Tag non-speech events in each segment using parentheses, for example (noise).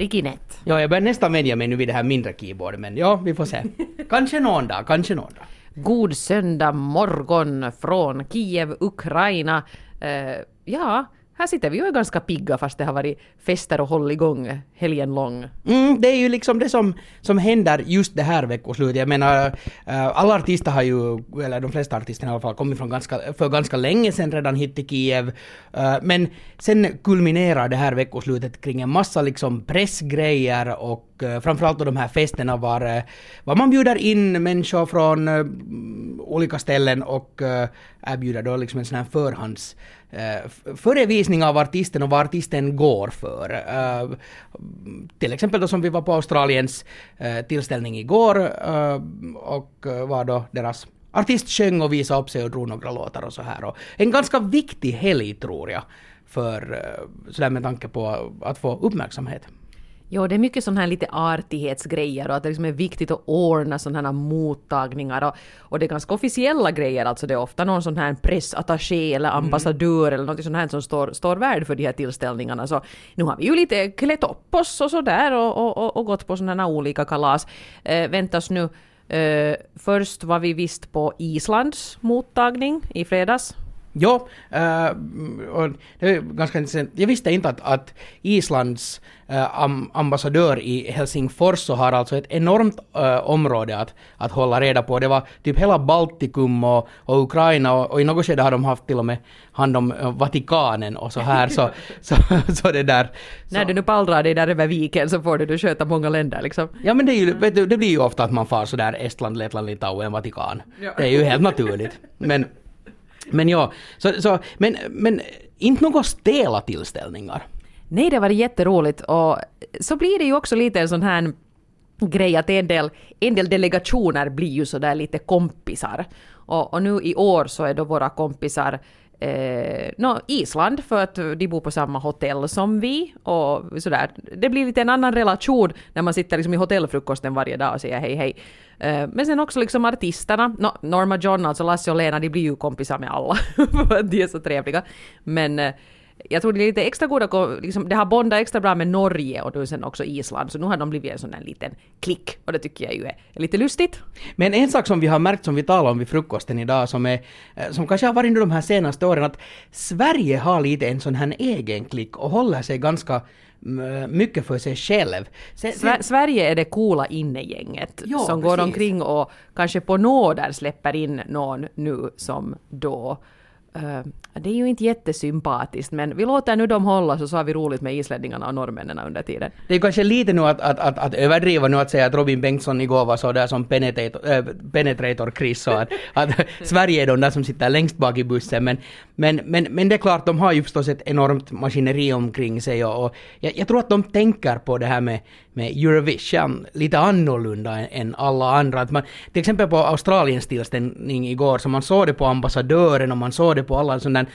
Rikinett. Ja, jag börjar nästan vänja mig nu vid det här mindre keyboardet, men ja, vi får se. Kanske någon dag, kanske någon dag. God söndag morgon från Kiev, Ukraina. Eh, ja, här sitter vi och är ganska pigga fast det har varit fester och håll igång helgen lång. Mm, det är ju liksom det som, som händer just det här veckoslutet. Jag menar, eh, alla artister har ju, eller de flesta artisterna i alla fall, kommit från ganska, för ganska länge sedan redan hit till Kiev. Eh, men sen kulminerar det här veckoslutet kring en massa liksom pressgrejer och eh, framförallt då de här festerna var, var man bjuder in människor från olika ställen och erbjuder då liksom en sån här förhands eh, förevisning av artisten och vad artisten går för. Eh, till exempel då som vi var på Australiens eh, tillställning igår eh, och eh, var då deras artist sjöng och visade upp sig och drog några låtar och så här. Och en ganska viktig helg tror jag för eh, sådär med tanke på att få uppmärksamhet. Jo, det är mycket sådana här lite artighetsgrejer och att det liksom är viktigt att ordna sådana här mottagningar och, och det är ganska officiella grejer, alltså det är ofta någon sån här pressattaché eller mm. ambassadör mm. eller något sånt här som står, står värd för de här tillställningarna. Så nu har vi ju lite klätt upp oss och sådär och, och, och, och gått på sådana här olika kalas. Eh, väntas nu Uh, först var vi visst på Islands mottagning i fredags. Uh, och det är ganska intressant. Jag visste inte att, att Islands uh, ambassadör i Helsingfors så har alltså ett enormt uh, område att, att hålla reda på. Det var typ hela Baltikum och, och Ukraina och, och, i något skede har de haft till och med hand om Vatikanen och så här. så, (laughs) så, så det där. Så. När du nu pallrar dig där över viken så får du, du sköta många länder liksom. Ja men det, är ju, du, det blir ju ofta att man far sådär Estland, Lettland, Litauen, Vatikan. Ja. Det är ju helt naturligt. Men men ja, så, så, men, men inte några stela tillställningar. Nej, det var jätteroligt och så blir det ju också lite en sån här grej att en del, en del delegationer blir ju sådär lite kompisar. Och, och, nu i år så är då våra kompisar eh, no, Island för att de bor på samma hotell som vi och sådär. Det blir lite en annan relation när man sitter liksom i hotellfrukosten varje dag och säger hej hej. Eh, men sen också liksom artisterna, no, Norma John, alltså Lasse och Lena, de blir ju kompisar med alla (laughs) för att de är så trevliga. Men eh, jag tror det är lite extra goda, liksom, det har bondat extra bra med Norge och nu sen också Island, så nu har de blivit en sån där liten klick och det tycker jag ju är lite lustigt. Men en sak som vi har märkt som vi talade om vid frukosten idag som, är, eh, som kanske har varit under de här senaste åren att Sverige har lite en sån här egen klick och håller sig ganska mycket för sig själv. Sen, sen, Sverige är det coola innegänget ja, som precis. går omkring och kanske på nåder släpper in någon nu som då Uh, det är ju inte jättesympatiskt, men vi låter nu dem hålla så, så har vi roligt med islänningarna och norrmännen under tiden. Det är kanske lite nu att, att, att, att överdriva nu att säga att Robin Bengtsson igår var så där som penetrator, äh, penetrator Chris och att, att (laughs) Sverige är de där som sitter längst bak i bussen. Men, men, men, men det är klart, de har ju förstås ett enormt maskineri omkring sig och, och jag, jag, tror att de tänker på det här med, med Eurovision lite annorlunda än, än alla andra. Att man, till exempel på Australiens tillställning igår, så man såg det på ambassadören och man såg det på alla en sån där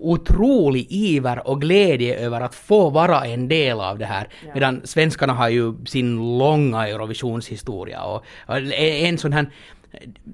otrolig iver och glädje över att få vara en del av det här. Ja. Medan svenskarna har ju sin långa Eurovisionshistoria och, och en sån här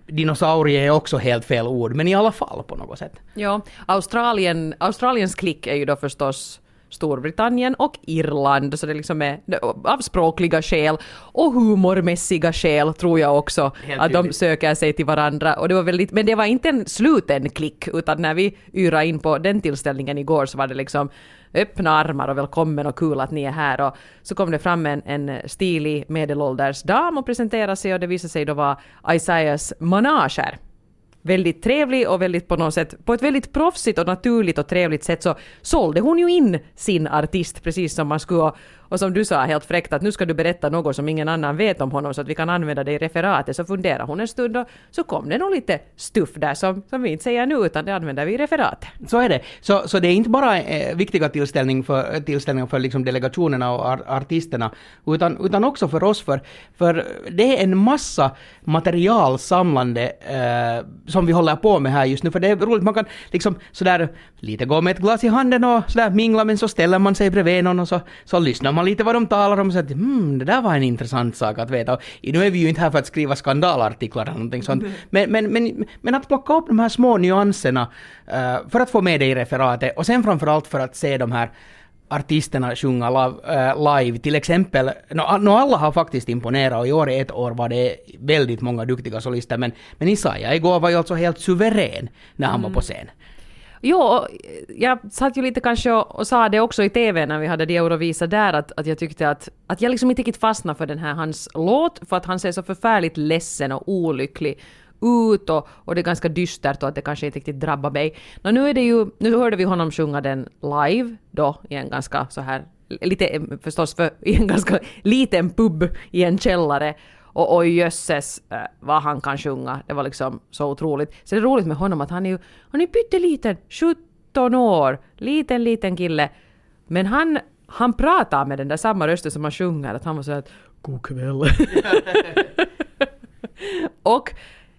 dinosaurie är också helt fel ord, men i alla fall på något sätt. Ja, Australien, Australiens klick är ju då förstås Storbritannien och Irland, så det liksom är av språkliga skäl och humormässiga skäl tror jag också Helt att de söker sig till varandra. Och det var väldigt, men det var inte en sluten klick, utan när vi yrade in på den tillställningen igår så var det liksom öppna armar och välkommen och kul att ni är här. Och så kom det fram en, en stilig medelålders dam och presenterade sig och det visade sig då vara Isaias manager väldigt trevlig och väldigt på något sätt, på ett väldigt proffsigt och naturligt och trevligt sätt så sålde hon ju in sin artist precis som man skulle och som du sa helt fräckt att nu ska du berätta något som ingen annan vet om honom så att vi kan använda det i referatet. Så funderade hon en stund och så kom det nog lite stuff där som, som vi inte säger nu utan det använder vi i referatet. Så är det. Så, så det är inte bara eh, viktiga tillställning för, tillställningar för liksom delegationerna och ar artisterna utan, utan också för oss för, för det är en massa materialsamlande eh, som vi håller på med här just nu för det är roligt. Man kan liksom sådär lite gå med ett glas i handen och sådär mingla men så ställer man sig bredvid någon och så, så lyssnar man lite vad de talar om säger att hmm, det där var en intressant sak att veta. Och nu är vi ju inte här för att skriva skandalartiklar eller någonting sånt. Mm. Men, men, men, men att plocka upp de här små nyanserna uh, för att få med det i referatet och sen framförallt för att se de här artisterna sjunga live, äh, live. Till exempel, no, no alla har faktiskt imponerat och i år, ett år var det väldigt många duktiga solister men, men Isaiah igår var ju alltså helt suverän när han var på scen. Jo, eh, jag satt ju lite kanske och, och sa det också i TV när vi hade de Eurovisa där, att, att jag tyckte att, att jag liksom inte riktigt fastnade för den här hans låt, för att han ser så förfärligt ledsen och olycklig ut och, och det är ganska dystert och att det kanske inte riktigt drabbar mig. Nå, nu är det ju, nu hörde vi honom sjunga den live då i en ganska så här, lite eh, förstås för, i en ganska liten pub i en källare. Och oj jösses äh, vad han kan sjunga. Det var liksom så otroligt. Så det är roligt med honom att han är ju han är pytteliten, 17 år, liten liten kille. Men han, han pratar med den där samma rösten som han sjunger, att han var så att God kväll. (laughs) och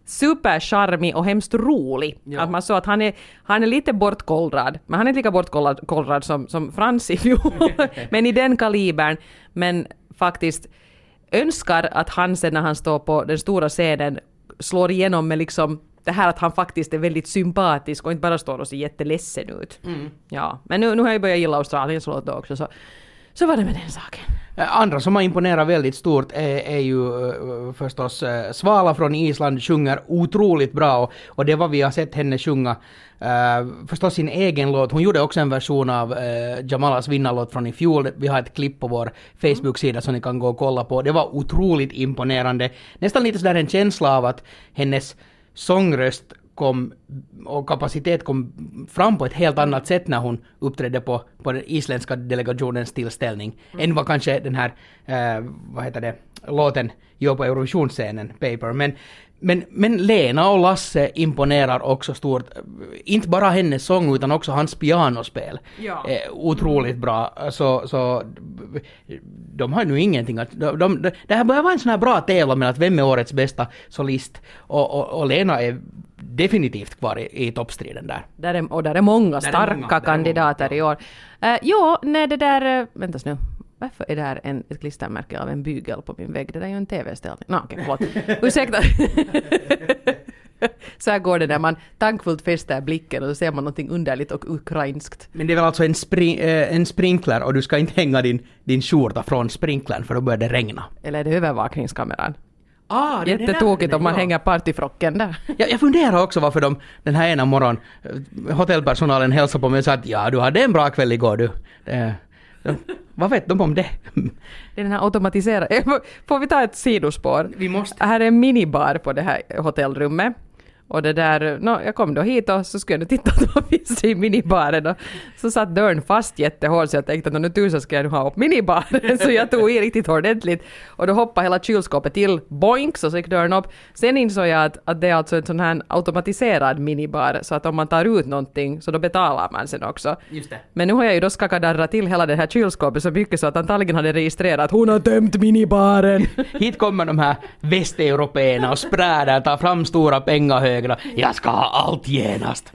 supercharmig och hemskt rolig. Ja. Att man såg att han är, han är lite bortkollrad, men han är inte lika bortkollrad som, som Frans i fjol, (laughs) men i den kalibern. Men faktiskt önskar att han sen när han står på den stora scenen slår igenom med liksom det här att han faktiskt är väldigt sympatisk och inte bara står och ser jätteledsen ut. Ja, men nu, nu har jag börjat gilla Australiens låt också så, så var det med den saken. Eh, andra som har imponerat väldigt stort är, är ju eh, förstås eh, Svala från Island sjunger otroligt bra och, och det var vi har sett henne sjunga uh, förstås sin egen låt. Hon gjorde också en version av uh, Jamalas vinnarlåt från i fjol. Vi har ett klipp på vår Facebook-sida som ni kan gå och kolla på. Det var otroligt imponerande. Nästan lite sådär en känsla av att hennes sångröst kom och kapacitet kom fram på ett helt annat sätt när hon uppträdde på, på den isländska delegationens tillställning än vad kanske den här, eh, vad heter det, låten gör på Eurovisionsscenen, Paper. Men, men, men Lena och Lasse imponerar också stort. Inte bara hennes sång utan också hans pianospel. Ja. Eh, otroligt bra. Så, så de har nu ingenting att... De, de, det här börjar vara en sån här bra tävlan med att vem är årets bästa solist. Och, och, och Lena är definitivt kvar i, i toppstriden där. Där är, och där är många Där är starka många, där är kandidater många, i år. Uh, jo, nej det där... Uh, väntas nu. Varför är det här en, ett klistermärke av en bygel på min vägg? Det där är ju en TV-ställning. Okej, förlåt. (laughs) Ursäkta. (laughs) Så här går det när man tankfullt fäster blicken och så ser man någonting underligt och ukrainskt. Men det är väl alltså en, spring, eh, en sprinkler och du ska inte hänga din, din skjorta från sprinklern för då börjar det regna. Eller är det övervakningskameran? Ah, det är det där. Jättetokigt om man Ja. hänger partyfrocken där. Jag, jag funderar också varför de den här ena morgonen, eh, hotellpersonalen hälsade på mig och sa att ja, du hade en bra kväll igår du. Det, de, vad vet de om det? Det är den här automatiserade... (laughs) Får vi ta ett sidospår? Vi måste. Här är en minibar på det här hotellrummet. Och det där, no, jag kom då hit och så skulle jag titta att vad finns i minibaren och så satt dörren fast jättehårt så jag tänkte att "Nå, nu tusan ska jag nu ha upp minibaren (laughs) så jag tog i riktigt ordentligt och då hoppade hela kylskåpet till, boink så gick dörren upp. Sen insåg jag att, att det är alltså en sån här automatiserad minibar så att om man tar ut någonting så då betalar man sen också. Just det. Men nu har jag ju då skakadarrat till hela det här kylskåpet så mycket så att antagligen hade registrerat hon har tömt minibaren. (laughs) Hit kommer de här västeuropeerna och spräder, tar fram stora pengahögar. Jag ska ha allt genast.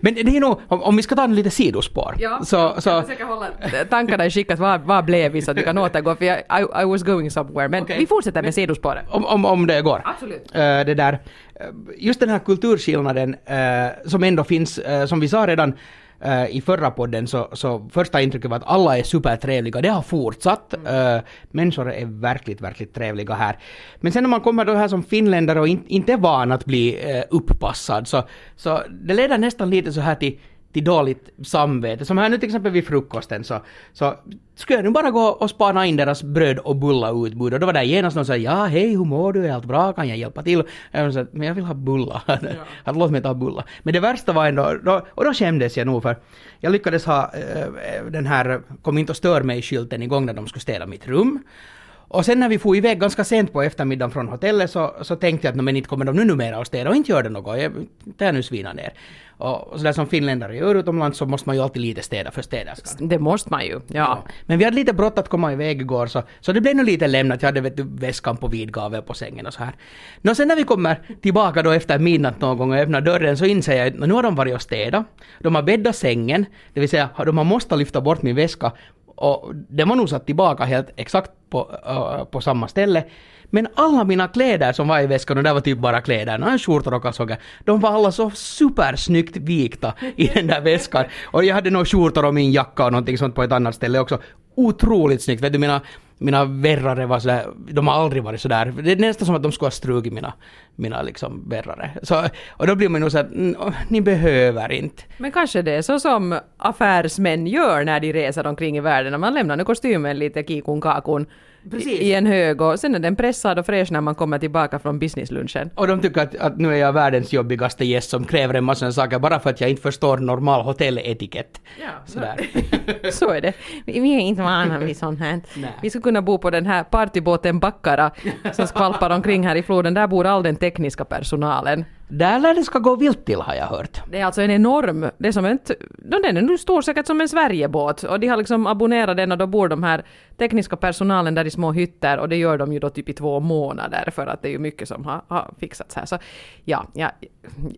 Men det är nog, om, om vi ska ta en lite sidospår. så, så, försöker hålla tankarna i skick att vad, vad blev vi så att vi kan (laughs) återgå för jag, I, I was going somewhere. Men Okej. vi fortsätter med sidospåret. om, om, om det går. Absolut. Eh, det där, eh, just den här kulturskillnaden eh, som ändå finns, eh, som vi sa redan eh, i förra podden så, så första intrycket var att alla är supertrevliga. Det har fortsatt. Eh, människor är verkligt, verkligt trevliga här. Men sen när man kommer då här som finländare och in, inte är van att bli eh, upppassad så, så det leder nästan lite så här till till dåligt samvete. Som här nu till exempel vid frukosten så, så skulle jag nu bara gå och spana in deras bröd och bulla-utbud och då var det genast någon som sa ja hej hur mår du, är allt bra, kan jag hjälpa till? Jag sa men jag vill ha bulla. (laughs) att låt mig ta bulla. Men det värsta var ändå, då, och då skämdes jag nog för jag lyckades ha eh, den här kom inte och stör mig-skylten igång när de skulle städa mitt rum. Och sen när vi får iväg ganska sent på eftermiddagen från hotellet så, så tänkte jag att "Nå, men inte kommer de nu numera att städa och inte gör det något. Jag, det här nu svina ner. Och, och sådär som finländare gör utomlands så måste man ju alltid lite städa för städerskan. Det måste man ju. Ja. Men vi hade lite brått att komma iväg igår så, så det blev nog lite lämnat. Jag hade vet du, väskan på vid gavel på sängen och så här. Nå sen när vi kommer tillbaka då efter midnatt någon gång och öppnar dörren så inser jag att nu har de varit och städat. De har bäddat sängen, det vill säga de har måste lyfta bort min väska och den var nog satt tillbaka helt exakt på, uh, på samma ställe. Men alla mina kläder som var i väskan, och det var typ bara kläderna, skjortor och kalsonger, de var alla så supersnyggt vikta i den där väskan. Och jag hade nog skjortor och min jacka och någonting sånt på ett annat ställe också. Otroligt snyggt. Vet du, mina, mina verrare var sådär, de har aldrig varit sådär. Det är nästan som att de skulle ha strukit mina, mina liksom verrare. Så, och då blir man nog såhär, ni behöver inte. Men kanske det är så som affärsmän gör när de reser omkring i världen. Man lämnar nu kostymen lite kikon kakon Precis. i en hög och sen är den pressad och fräsch när man kommer tillbaka från businesslunchen. Och de tycker att, att nu är jag världens jobbigaste gäst som kräver en massa saker bara för att jag inte förstår normal hotelletikett. Ja, Sådär. (laughs) Så är det. Vi är inte vana vid sånt här. Vi skulle kunna bo på den här partybåten Backara som skvalpar omkring här i floden. Där bor all den tekniska personalen. Där lär det ska gå vilt till har jag hört. Det är alltså en enorm, det är som en, den är nu stor säkert som en Sverigebåt och de har liksom abonnerat den och då bor de här tekniska personalen där i små hytter och det gör de ju då typ i två månader för att det är ju mycket som har, har fixats här. Så ja, jag,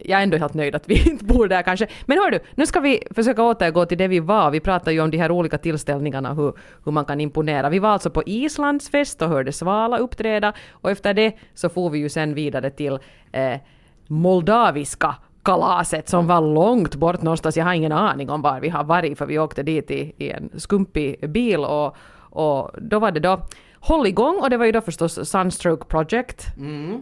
jag är ändå helt nöjd att vi (laughs) inte bor där kanske. Men hör du, nu ska vi försöka återgå till det vi var. Vi pratade ju om de här olika tillställningarna, hur, hur man kan imponera. Vi var alltså på Islands fest och hörde Svala uppträda och efter det så får vi ju sen vidare till eh, moldaviska kalaset som var långt bort någonstans. Jag har ingen aning om var vi har varit för vi åkte dit i, i en skumpig bil och, och då var det då hålligång och det var ju då förstås Sunstroke Project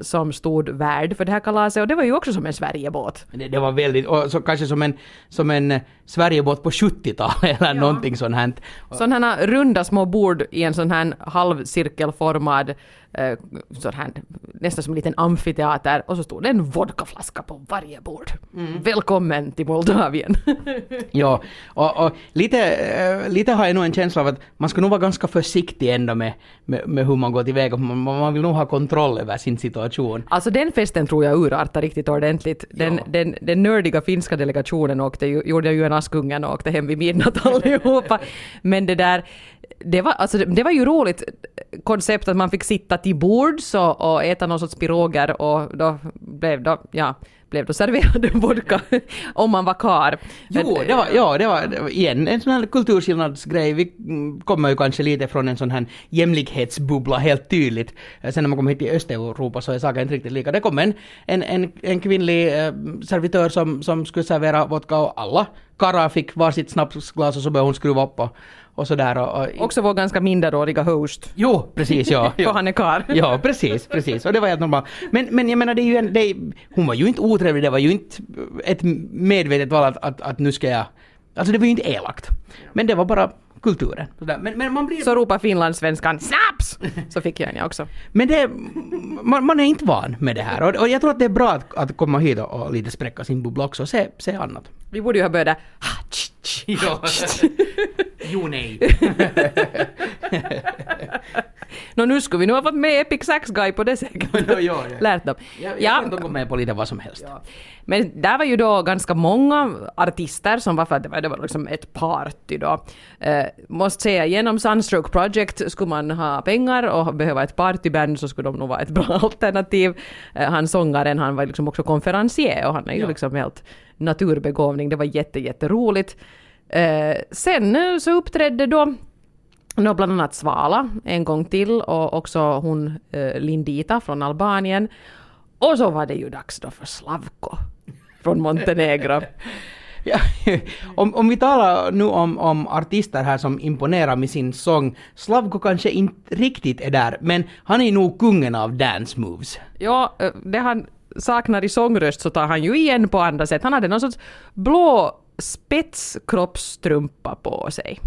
som stod värd för det här kalaset och det var ju också som en Sverigebåt. Det, det var väldigt, och så kanske som en, som en Sverigebåt på 70-talet eller någonting sånt här. Sådana här runda små bord i en sån här halvcirkelformad, eh, sån här, nästan som en liten amfiteater och så stod det en vodkaflaska på varje bord. Välkommen till Moldavien. (laughs) Ja, och, och lite, eh, lite har jag nog en känsla av att man ska nog vara ganska försiktig ändå med, med, med hur man går tillväga. Man, man vill nog ha kontroll över sin situation. Alltså den festen tror jag urartade riktigt ordentligt. Den, Ja. den, den nördiga finska delegationen åkte gjorde ju en Askungen och åkte hem vid midnatt (laughs) allihopa. Men det där, det var, alltså, det, var ju roligt koncept att man fick sitta till bords och, och äta någon sorts piroger och då blev då, ja, blev då serverad (laughs) vodka (laughs) om man var karl. Jo, det var, ja, det var, det var igen en sån här kulturskillnadsgrej. Vi mm, kommer ju kanske lite från en sån här jämlikhetsbubbla helt tydligt. Eh, Sen när man kommer hit till Östeuropa så är saken inte riktigt lika. Det kom en, en, en, en kvinnlig eh, servitör som, som skulle servera vodka och alla karlar fick varsitt snapsglas och så började hon skruva upp och, och sådär. Och, och, Också vår ganska minderåriga host. jo, precis, ja. (laughs) För han är karl. Ja, precis, precis. Och det var helt normalt. Men, men jag menar, det är ju en, det är, hon var ju inte otrevlig, det var ju inte ett medvetet val att, att, att nu ska jag... Alltså det var ju inte elakt. Men det var bara kulturen. Men, men man blir... Så ropar finlandssvenskan ”Snaps!” Så fick jag en jag också. Men det, man, man är inte van med det här. Och, och jag tror att det är bra att, att komma hit och, och lite spräcka sin bubbla också och se, se annat. Vi borde ju ha börjat Ja. Jo, nej. Nå nu skulle vi nu ha fått med Epic Sax Guy på det säkert. (laughs) Ja, ja, ja. Lärt dem. Jag, jag kan inte gå med på lite vad som helst. Men där var ju då ganska många artister som var för att det var, det var liksom ett party då. Eh, måste säga, genom Sunstroke Project skulle man ha pengar och behöva ett partyband så skulle de nog vara ett bra (laughs) alternativ. Eh, han sångaren, han var liksom också konferencier och han är ju Ja. liksom helt naturbegåvning. Det var jätte, jätteroligt. Eh, sen så uppträdde då Nå, bland annat Svala en gång till och också hon eh, Lindita från Albanien. Och så var det ju dags då för Slavko från Montenegro. (laughs) Ja, (laughs) om, om vi talar nu om, om artister här som imponerar med sin sång, Slavko kanske inte riktigt är där, men han är nog kungen av dance moves. Ja, eh, det han saknar i sångröst så tar han ju igen på andra sätt. Han hade någon sorts blå spetskroppstrumpa på sig.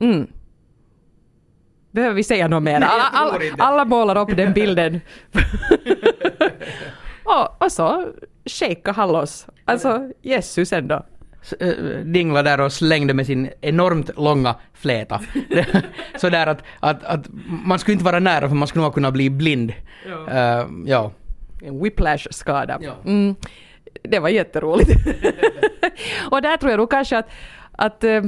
Mm. Behöver vi säga något mer? Alla, alla, alla målar upp den bilden. (laughs) och, och så shakea han loss. Alltså, Jesus ändå. Äh, Dingla där och slängde med sin enormt långa fläta. (laughs) Sådär att, att, att man skulle inte vara nära för man skulle nog kunna bli blind. Ja. ja. En whiplash-skada. Ja. Mm, det var jätteroligt. (laughs) och där tror jag nog kanske att, att eh,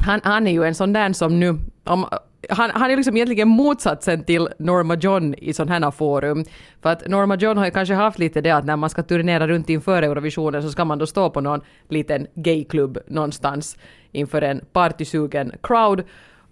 han, han är ju en sån där som nu... Om, han, han är liksom egentligen motsatsen till Norma John i sådana här forum. För att Norma John har ju kanske haft lite det att när man ska turnera runt inför Eurovisionen så ska man då stå på någon liten gayklubb någonstans inför en partysugen crowd.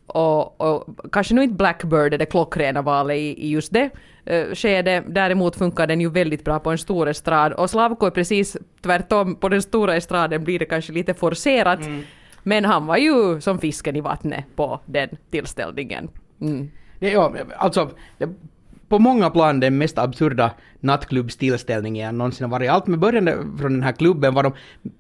Och, och kanske nu inte Blackbird är det klockrena valet i, i just det uh, skede. Däremot funkar den ju väldigt bra på en stor estrad och Slavko är precis tvärtom. På den stora estraden blir det kanske lite forcerat. Mm. Men han var ju som fisken i vattnet på den tillställningen. Mm. Det, ja, alltså, det, på många plan den mest absurda nattklubbstillställningen jag någonsin har varit. Allt med början från den här klubben var de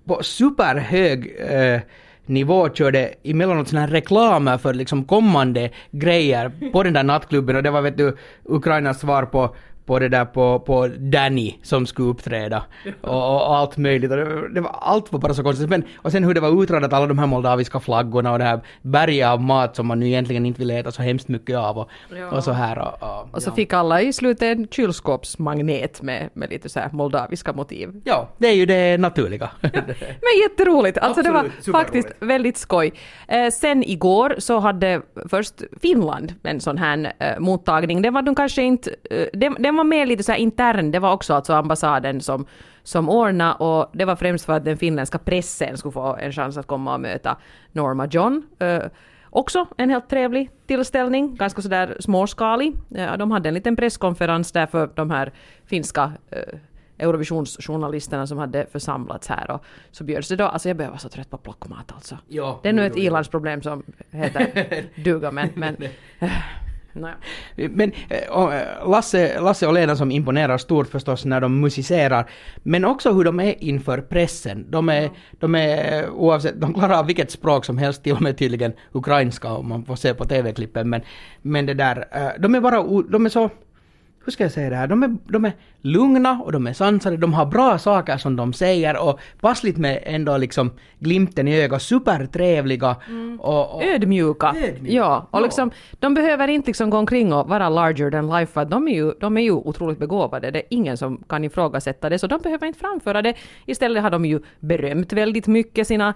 på superhög eh, nivå körde emellanåt sådana här reklamer för liksom kommande grejer på den där nattklubben. Och det var vet du Ukrainas svar på på det där på, på Danny som skulle uppträda och, och allt möjligt. Och det, det, var, allt var bara så konstigt. Men, och sen hur det var utradat, alla de här moldaviska flaggorna och det här berget av mat som man nu egentligen inte vill äta så hemskt mycket av och, ja. och så här. Och, och, och så ja. fick alla i slutet en kylskåpsmagnet med, med lite så här moldaviska motiv. Ja, det är ju det naturliga. (laughs) Men jätteroligt! Alltså Absolut, det var faktiskt väldigt skoj. Eh, sen igår så hade först Finland en sån här eh, mottagning. Den var de kanske inte... Eh, den, den den var mer lite så intern, det var också alltså ambassaden som, som ordnade och det var främst för att den finländska pressen skulle få en chans att komma och möta Norma John. Uh, också en helt trevlig tillställning, ganska sådär småskalig. Ja, de hade en liten presskonferens där för de här finska uh, Eurovisionsjournalisterna som hade församlats här och så bjöds det då, alltså jag börjar vara så trött på plockmat alltså. Ja, det är nu ett ilandsproblem som heter (laughs) duga men, men (laughs) Naja. Men äh, Lasse, Lasse och Lena som imponerar stort förstås när de musicerar, men också hur de är inför pressen. De är, de är oavsett, de klarar av vilket språk som helst, till och med tydligen ukrainska om man får se på TV-klippen, men, men det där, äh, de är bara, de är så hur ska jag säga det här, de är, de är lugna och de är sansade, de har bra saker som de säger och passligt med ändå liksom glimten i ögat, supertrevliga mm. och, och... Ödmjuka. Ödmjuka. Ja, och ja. liksom, de behöver inte liksom gå omkring och vara larger than life, för de är, ju, de är ju otroligt begåvade, det är ingen som kan ifrågasätta det, så de behöver inte framföra det. Istället har de ju berömt väldigt mycket sina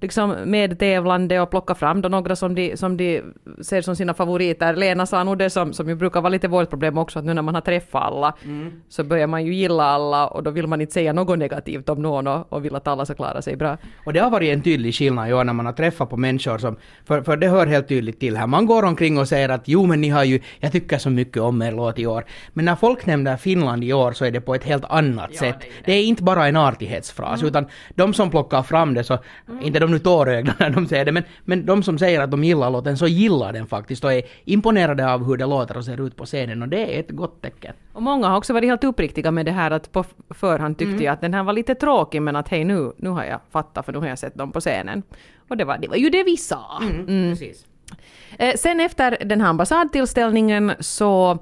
liksom medtävlande och plocka fram då några som de, som de ser som sina favoriter. Lena sa nog det som, som ju brukar vara lite vårt problem också, att nu när man har träffat alla mm. så börjar man ju gilla alla och då vill man inte säga något negativt om någon och, och vill att alla ska klara sig bra. Och det har varit en tydlig skillnad år när man har träffat på människor som, för, för det hör helt tydligt till här, man går omkring och säger att jo men ni har ju, jag tycker så mycket om er låt i år. Men när folk nämner Finland i år så är det på ett helt annat ja, sätt. Det är, det. det är, inte bara en artighetsfras, mm. utan de som plockar fram det så, mm. inte de nu tårögda när de säger det, men, men de som säger att de gillar låten så gillar den faktiskt och är imponerade av hur det låter och ser ut på scenen och det är ett gott tecken. Och många har också varit helt uppriktiga med det här att på förhand tyckte mm. jag att den här var lite tråkig men att hej nu, nu har jag fattat för nu har jag sett dem på scenen. Och det var, det var ju det vi sa. Mm, mm. Eh, sen efter den här ambassadtillställningen så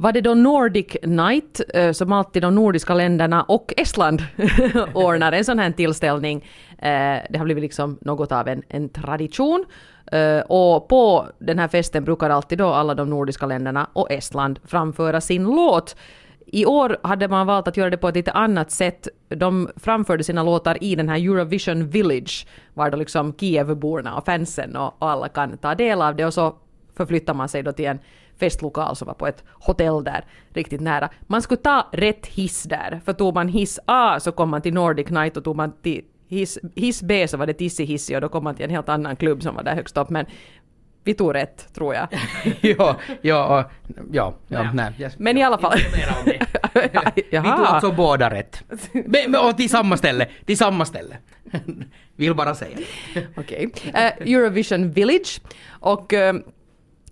var det då Nordic Night, eh, som alltid de nordiska länderna och Estland (laughs) ordnar en sån här tillställning. Eh, det har blivit liksom något av en, en tradition. Eh, och på den här festen brukar alltid då alla de nordiska länderna och Estland framföra sin låt. I år hade man valt att göra det på ett lite annat sätt. De framförde sina låtar i den här Eurovision Village, var då liksom Kievborna och fansen och, och alla kan ta del av det och så förflyttar man sig då till en festlokal som var på ett hotell där riktigt nära. Man skulle ta rätt hiss där, för tog man hiss A så kom man till Nordic Night och tog man till hiss, hiss B så var det Tissi Hissi och då kom man till en helt annan klubb som var där högst upp. Men vi tog rätt, tror jag. (laughs) ja, ja, ja, ja, nej. Yes. Men i alla fall. (laughs) vi tog alltså båda rätt. Men, och till samma ställe, till samma ställe. (laughs) Vill bara säga. Okej. Okay. Uh, eh, Eurovision Village. Och uh,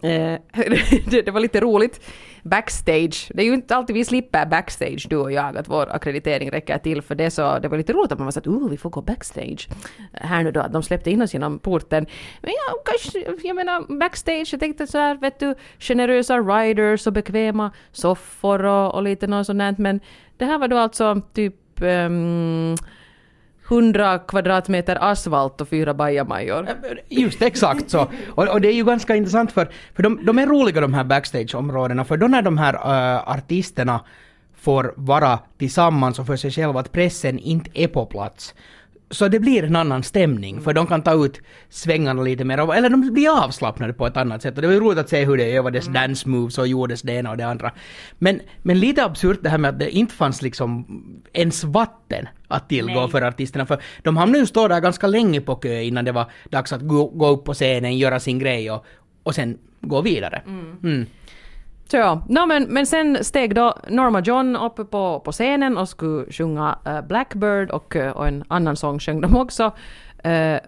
Eh, (laughs) det, det, var lite roligt. Backstage, det är ju inte alltid vi slipper backstage du och jag, att vår akkreditering räcker till för det så det var lite roligt att man var så att oh, vi får gå backstage. Här nu då, att de släppte in oss genom porten. Men ja, kanske, jag menar backstage, jag tänkte så här, vet du, generösa riders och bekväma soffor och, och lite något sånt men det här var då alltså typ um, 100 kvadratmeter asfalt och fyra bajamajor. Äh, just exakt så. Och, och, det är ju ganska intressant för, för de, de är roliga de här backstageområdena för då när de här uh, artisterna får vara tillsammans och för sig själva, att pressen inte är på plats så det blir en annan stämning, för de kan ta ut svängarna lite mer, eller de blir avslappnade på ett annat sätt. Och det var ju roligt att se hur det övades mm. dance moves och gjordes det ena och det andra. Men, men lite absurt det här med att det inte fanns liksom ens vatten att tillgå Nej. för artisterna, för de hamnade ju stå där ganska länge på kö innan det var dags att gå, gå upp på scenen, göra sin grej och, och sen gå vidare. Mm. Mm. Så ja, no, men, men sen steg då Norma John upp på, på scenen och skulle sjunga uh, Blackbird och, uh, och en annan sång sjöng de också. Uh,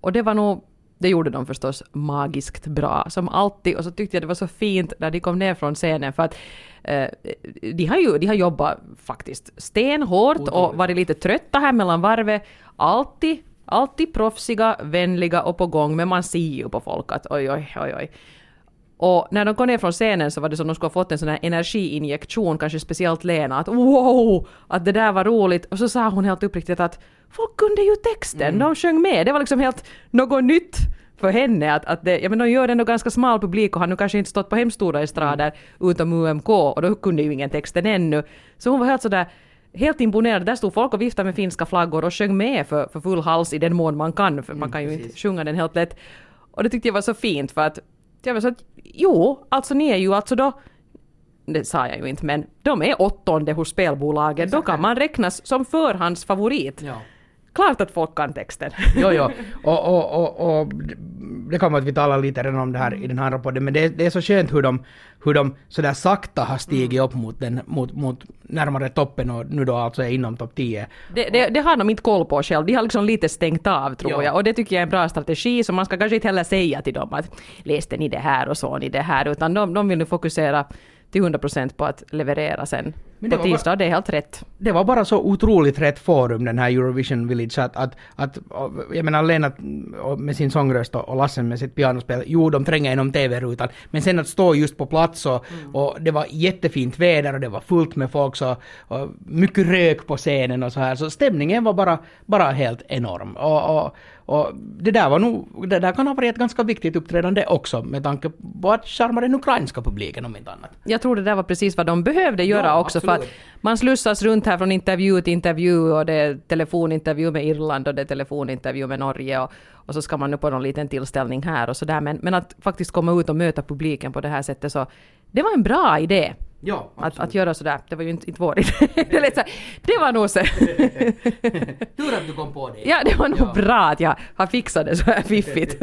och det var nog, det gjorde de förstås magiskt bra, som alltid. Och så tyckte jag det var så fint när de kom ner från scenen för att de har ju de har jobbat faktiskt stenhårt och varit lite trötta här mellan varvet. Alltid, alltid proffsiga, vänliga och på gång, men man ser ju på folk att oj, oj, oj, oj och när de kom ner från scenen så var det som de skulle ha fått en sån här energiinjektion, kanske speciellt Lena, att wow, att det där var roligt. Och så sa hon helt uppriktigt att folk kunde ju texten, mm. de sjöng med. Det var liksom helt något nytt för henne. Att, att det, ja, men de gör ändå ganska smal publik och har nu kanske inte stått på hemstora estrader mm. utom UMK och då kunde ju ingen texten ännu. Så hon var helt sådär helt imponerad. Där stod folk och viftade med finska flaggor och sjöng med för, för full hals i den mån man kan, för mm, man kan ju precis. inte sjunga den helt lätt. Och det tyckte jag var så fint för att jag var så att jo, alltså ni är ju alltså då det sa jag ju inte, men de är åttonde hos spelbolaget. Då kan man räknas som förhandsfavorit. Ja. Klart att folk kan texten. jo, jo. (laughs) Och, och, och, och det kommer att vi talar lite redan om det här i den här rapporten, men det, det är så skönt hur de, hur de sådär sakta har stigit mm. upp mot, den, mot, mot närmare toppen och nu då alltså är inom topp 10. Det, det, det, har de inte koll på själv, de har liksom lite stängt av tror jo. jag och det tycker jag är en bra strategi så man ska kanske inte heller säga till dem att läste ni det här och så ni det här utan de, de vill nu fokusera till 100% på att leverera sen Men på tisdag. Bara, det är helt rätt. Det var bara så otroligt rätt forum den här Eurovision Village att, att, att jag menar Lena med sin sångröst och Lasse med sitt pianospel, jo de tränger genom TV-rutan, men sen att stå just på plats och, mm. och det var jättefint väder och det var fullt med folk så, och mycket rök på scenen och så här, så stämningen var bara, bara helt enorm. Och, och, och det där var nog, det där kan ha varit ett ganska viktigt uppträdande också med tanke på att charma den ukrainska publiken om inte annat. Jag tror det där var precis vad de behövde göra ja, också absolut. för att man slussas runt här från intervju till intervju och det är telefonintervju med Irland och det är telefonintervju med Norge och, och så ska man nu på någon liten tillställning här och sådär men, men att faktiskt komma ut och möta publiken på det här sättet så det var en bra idé. Ja, att, att göra sådär, det var ju inte, inte idé. (laughs) det, så, det var nog så... (laughs) Tur att du kom på det. Ja, det var nog ja. bra att jag har fixat det så här fiffigt. (laughs)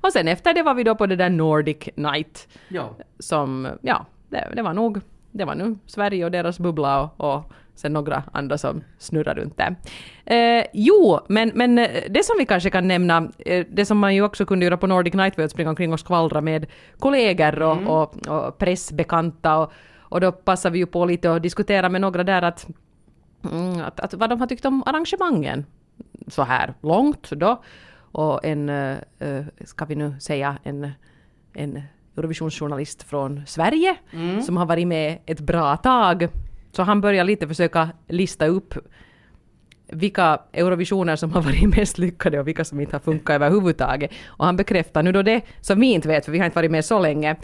och sen efter det var vi då på det där Nordic Night. Ja. Som, ja, det, det var nog, det var nu Sverige och deras bubbla och, och sen några andra som snurrar runt där. Eh, jo, men, men eh, det som vi kanske kan nämna, eh, det som man ju också kunde göra på Nordic Night var att springa omkring och skvallra med kollegor och, mm. och, och pressbekanta och, och då passar vi ju på lite att diskutera med några där att, mm, att, att vad de har tyckt om arrangemangen så här långt då. Och en, uh, ska vi nu säga, en, en Eurovisionsjournalist från Sverige mm. som har varit med ett bra tag så han börjar lite försöka lista upp vilka Eurovisioner som har varit (laughs) mest lyckade och vilka som inte har funkat överhuvudtaget. Och han bekräftar nu då det som vi inte vet, för vi har inte varit med så länge,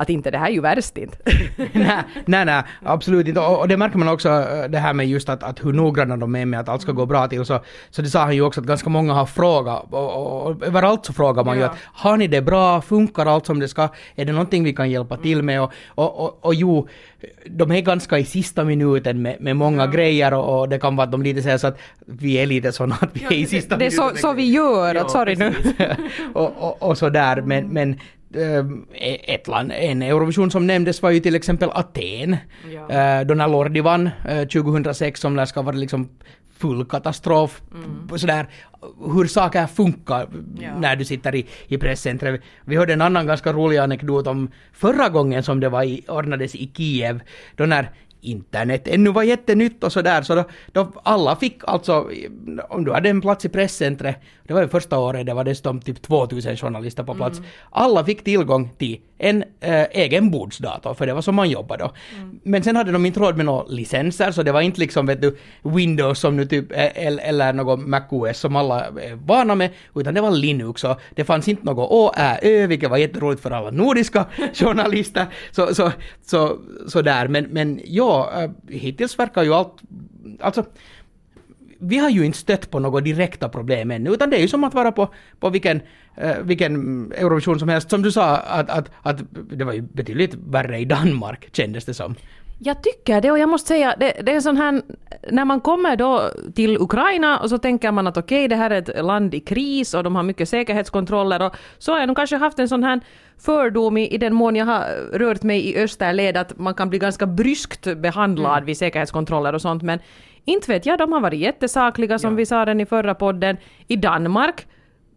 att inte det här är ju värst inte. (laughs) nej, nej, nej, absolut inte. Och, och, det märker man också eh, det här med just att, att hur noggranna de är med att allt ska gå bra till. Så, så det sa han ju också att ganska många har frågat och, och, och överallt så frågar man ja. ju att har ni det bra, funkar allt som det ska, är det någonting vi kan hjälpa till med? Och, och, och, och jo, de är ganska i sista minuten med, med många ja. grejer och, det kan vara att de lite säger så att vi är lite såna att vi ja, är i sista det, minuten. Det är så, så vi gör, att sorry nu. (laughs) och, och, och sådär, men, men ett land, en Eurovision som nämndes var ju till exempel Aten. Ja. Eh, då när Lordi vann 2006 eh, som lär ska vara liksom full katastrof. Mm. Sådär, hur saker funkar ja. när du sitter i, i presscentret. Vi hörde en annan ganska rolig anekdot om förra gången som det var i, ordnades i Kiev. Då när internet ännu var jättenytt och sådär, så då, då alla fick alltså, om du hade en plats i presscentret, det var ju första året, det var dessutom typ 2000 journalister på plats, mm. alla fick tillgång till en äh, egen bordsdator, för det var så man jobbade då. Mm. Men sen hade de inte råd med några licenser, så det var inte liksom vet du, Windows som nu typ, eller något MacOS som alla är vana med, utan det var Linux och det fanns inte något Å, Ä, Ö, vilket var jätteroligt för alla nordiska (laughs) journalister, så, så, så, så där, men, men ja, hittills verkar ju allt, alltså vi har ju inte stött på några direkta problem ännu, utan det är ju som att vara på, på vilken, eh, vilken Eurovision som helst. Som du sa, att, att, att det var ju betydligt värre i Danmark, kändes det som. Jag tycker det och jag måste säga, det, det är sån här, när man kommer då till Ukraina och så tänker man att okej okay, det här är ett land i kris och de har mycket säkerhetskontroller och så har jag nog kanske haft en sån här fördom i, i den mån jag har rört mig i österled att man kan bli ganska bryskt behandlad mm. vid säkerhetskontroller och sånt men inte vet jag, de har varit jättesakliga som ja. vi sa den i förra podden. I Danmark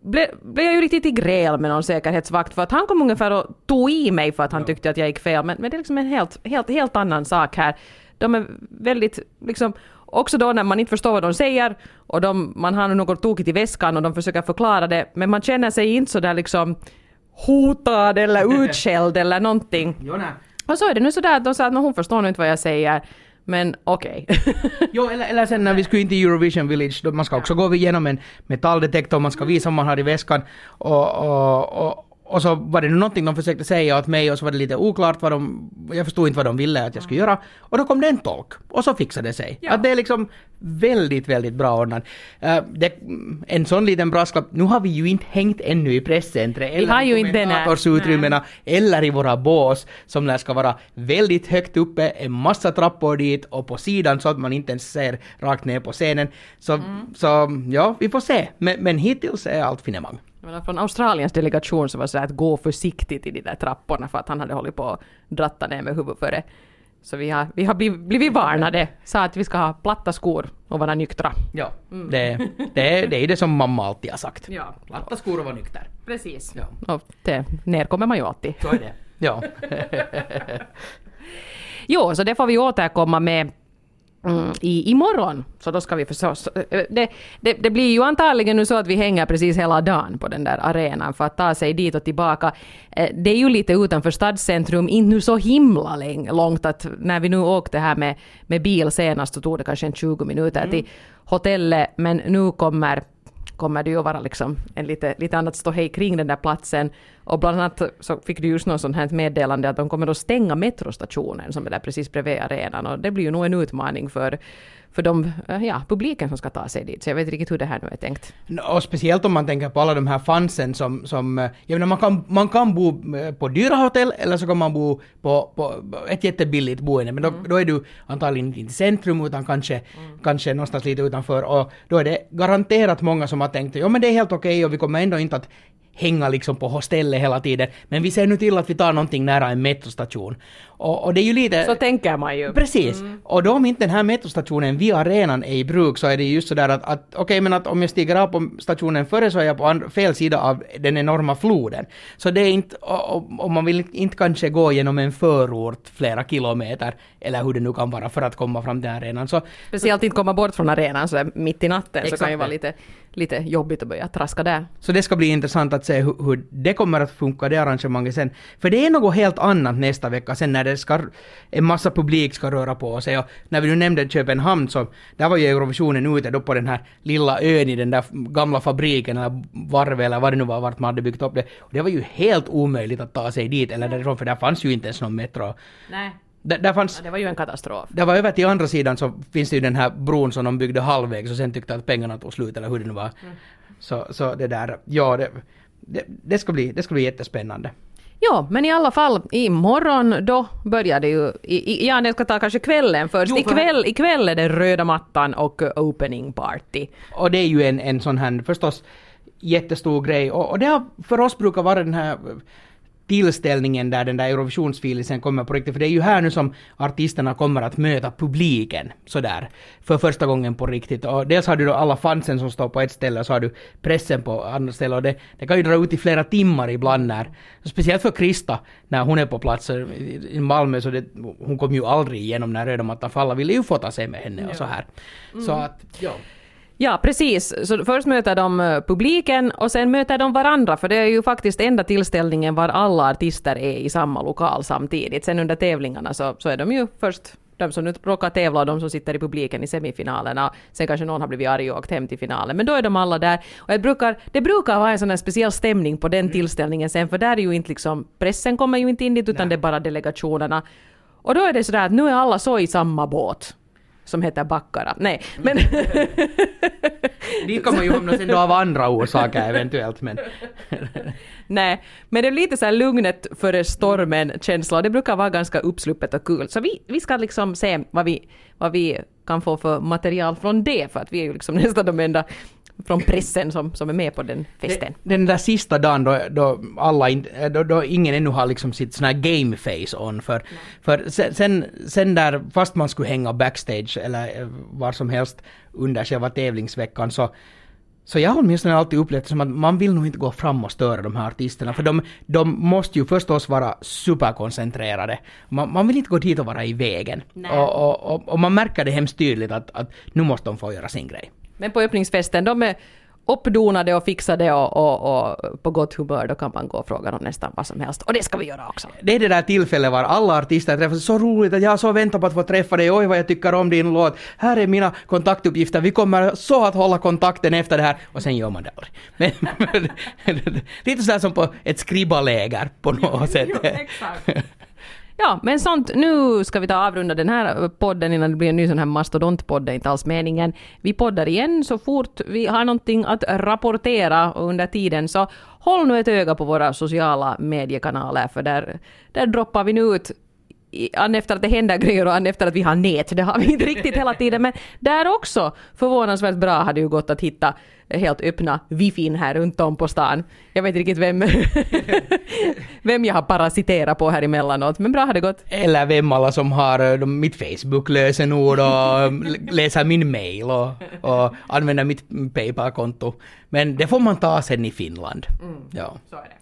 blev, blev jag ju riktigt i gräl med någon säkerhetsvakt för att han kom ungefär och tog i mig för att han ja. tyckte att jag gick fel. Men, men det är liksom en helt, helt, helt annan sak här. De är väldigt, liksom, också då när man inte förstår vad de säger och de, man har något tokigt i väskan och de försöker förklara det, men man känner sig inte så där liksom hotad eller (laughs) utskälld eller någonting. Jo, och så är det nu sådär att de sa att hon förstår nog inte vad jag säger. Men okej. (laughs) Okay. jo, eller, eller sen när vi skulle in till Eurovision Village, då man ska också gå igenom en metalldetektor, man ska visa om man har i väskan och, och, och och så var det någonting de försökte säga åt mig och så var det lite oklart vad de... Jag förstod inte vad de ville att jag skulle göra. Och då kom det en tolk. Och så fixade det sig. Ja. Att det är liksom väldigt, väldigt bra ordnat. Uh, det, en sån liten brasklapp. Nu har vi ju inte hängt ännu i presscentret eller i kommentatorsutrymmena eller i våra bås som lär ska vara väldigt högt uppe, en massa trappor dit och på sidan så att man inte ens ser rakt ner på scenen. Så, mm. så ja, vi får se. Men, men hittills är allt finemang. Från Australiens delegation så var det så att gå försiktigt i de där trapporna för att han hade hållit på att dratta ner med huvudet före. Så vi har, vi har blivit, blivit varnade, sa att vi ska ha platta skor och vara nyktra. Ja, mm. det, det, är, det är det som mamma alltid har sagt. Ja. Platta skor och vara nykter. Precis. Ja. Och det, ner kommer man ju alltid. Så är det. Ja. (laughs) jo, så det får vi återkomma med Mm, i, imorgon. Så då ska vi förstås... Eh, det, det, det, blir ju antagligen nu så att vi hänger precis hela dagen på den där arenan för att ta sig dit och tillbaka. Eh, det är ju lite utanför stadscentrum, inte nu så himla långt att när vi nu åkte här med, med bil senast så tog det kanske en 20 minuter mm. till hotellet men nu kommer kommer det ju vara liksom en lite, lite annat ståhej kring den där platsen. Och bland annat så fick du just något sånt här meddelande att de kommer att stänga metrostationen som är där precis bredvid arenan och det blir ju nog en utmaning för för de, eh, ja, publiken som ska ta sig dit. Så jag vet inte riktigt hur det här nu är tänkt. Och speciellt om man tänker på alla de här fansen som, som eh, jag menar, man kan, man kan bo eh, på dyra hotell eller så kan man bo på, på ett jättebilligt boende. Men då, mm. då är du antagligen inte i centrum utan kanske, mm. kanske någonstans lite utanför. Och då är det garanterat många som har tänkt ja men det är helt okej okay, och vi kommer ändå inte att hänga liksom på hostellet hela tiden. Men vi ser nu till att vi tar någonting nära en metrostation. Och, och det är ju lite... Så tänker man ju. Precis. Mm. Och då om inte den här metrostationen vid arenan är i bruk så är det just sådär att, att okej okay, men att om jag stiger av på stationen före så är jag på fel sida av den enorma floden. Så det är inte, om man vill inte kanske gå genom en förort flera kilometer eller hur det nu kan vara för att komma fram till arenan. Så, Speciellt inte komma bort från arenan så mitt i natten Exakt. så kan ju vara lite, lite jobbigt att börja traska där. Så det ska bli intressant att se hur, hur det kommer att funka det arrangemanget sen. För det är något helt annat nästa vecka sen när det ska, en massa publik ska röra på sig. Och när vi nu nämnde Köpenhamn så där var ju Eurovisionen ute då på den här lilla ön i den där gamla fabriken eller varvet eller vad det nu var vart man hade byggt upp det. Och det var ju helt omöjligt att ta sig dit eller därifrån för där fanns ju inte ens någon metro. Nej. Där, där fanns, ja, det var ju en katastrof. Det var över till andra sidan så finns det ju den här bron som de byggde halvvägs och sen tyckte att pengarna tog slut eller hur det nu var. Mm. Så, så det där, ja det, det, det, ska bli, det ska bli jättespännande. Ja, men i alla fall imorgon då börjar det ju, i, ja jag ska ta kanske kvällen först. Jo, för... Ikväll, ikväll är det röda mattan och opening party. Och det är ju en, en sån här förstås jättestor grej och, och det har för oss brukar vara den här tillställningen där den där Eurovisionsfilisen kommer på riktigt. För det är ju här nu som artisterna kommer att möta publiken sådär för första gången på riktigt. Och dels har du då alla fansen som står på ett ställe och så har du pressen på andra ställen. Och det, det kan ju dra ut i flera timmar ibland när, speciellt för Krista när hon är på plats i Malmö så det, hon kom ju aldrig igenom när röda mattan alla ville ju fota sig med henne och så här. Mm. Så att, ja. Ja, precis. Så först möter de eh, publiken och sen möter de varandra, för det är ju faktiskt enda tillställningen var alla artister är i samma lokal samtidigt. Sen under tävlingarna så, så är de ju först de som nu råkar tävla och de som sitter i publiken i semifinalerna. Sen kanske någon har blivit arg och åkt hem till finalen. Men då är de alla där. Och jag brukar, det brukar vara en sån här speciell stämning på den mm. tillställningen sen, för där är ju inte liksom, pressen kommer ju inte in dit, utan Nej. det är bara delegationerna. Och då är det sådär att nu är alla så i samma båt. Som heter Backara. Nej, men... (laughs) Dit kan man ju hamna sen då av andra orsaker eventuellt men... (laughs) Nej, men det är lite så här lugnet före stormen-känsla det brukar vara ganska uppsluppet och kul. Så vi, vi ska liksom se vad vi, vad vi kan få för material från det, för att vi är ju liksom (laughs) nästan de enda från pressen som, som är med på den festen. Den där sista dagen då, då alla in, då, då ingen ännu har liksom sitt sån här game face on för, för sen, sen, sen där, fast man skulle hänga backstage eller eh, var som helst under själva tävlingsveckan så så jag har åtminstone alltid upplevt det som att man vill nog inte gå fram och störa de här artisterna för de, de måste ju förstås vara superkoncentrerade. Man, man vill inte gå dit och vara i vägen. Och, och, och, och, man märker det hemskt tydligt att, att nu måste de få göra sin grej. Men på öppningsfesten, de är uppdonade och fixade och, och, och, på gott humör, då kan man gå och fråga dem nästan vad som helst. Och det ska vi göra också. Det är det där tillfället var alla artister träffas. Så roligt att jag har så väntat på att få träffa dig. Oj vad jag tycker om din låt. Här är mina kontaktuppgifter. Vi kommer så att hålla kontakten efter det här. Och sen gör man det aldrig. (laughs) Men, lite sådär som på ett skribaläger på något (laughs) sätt. Jo, exakt. Ja, men sånt, nu ska vi ta avrunda den här podden innan det blir en ny sån här mastodontpodd, det är inte alls meningen. Vi poddar igen så fort vi har någonting att rapportera under tiden så håll nu ett öga på våra sociala mediekanaler för där, där droppar vi nu ut an efter att det händer grejer och an efter att vi har nät. Det har vi inte riktigt hela tiden. Men där också förvånansvärt bra hade ju gått att hitta helt öppna wifin här runt om på stan. Jag vet inte riktigt vem, (laughs) vem jag har parasiterat på här emellanåt, men bra har det gått. Eller vem alla som har uh, mitt Facebook-lösenord och (laughs) läser min mail och, och använder mitt Paypal-konto. Men det får man ta sen i Finland. Mm, ja. Så är det.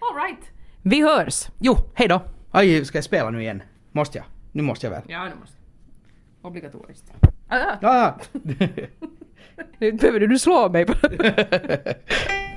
All right. Vi hörs. Jo, hej då. Aj, ska jag spela nu igen? Måste jag? Nu måste jag väl? Ja, nu måste Obligatoriskt. Ah, ja. (laughs) (laughs) nu behöver du slå mig. (laughs)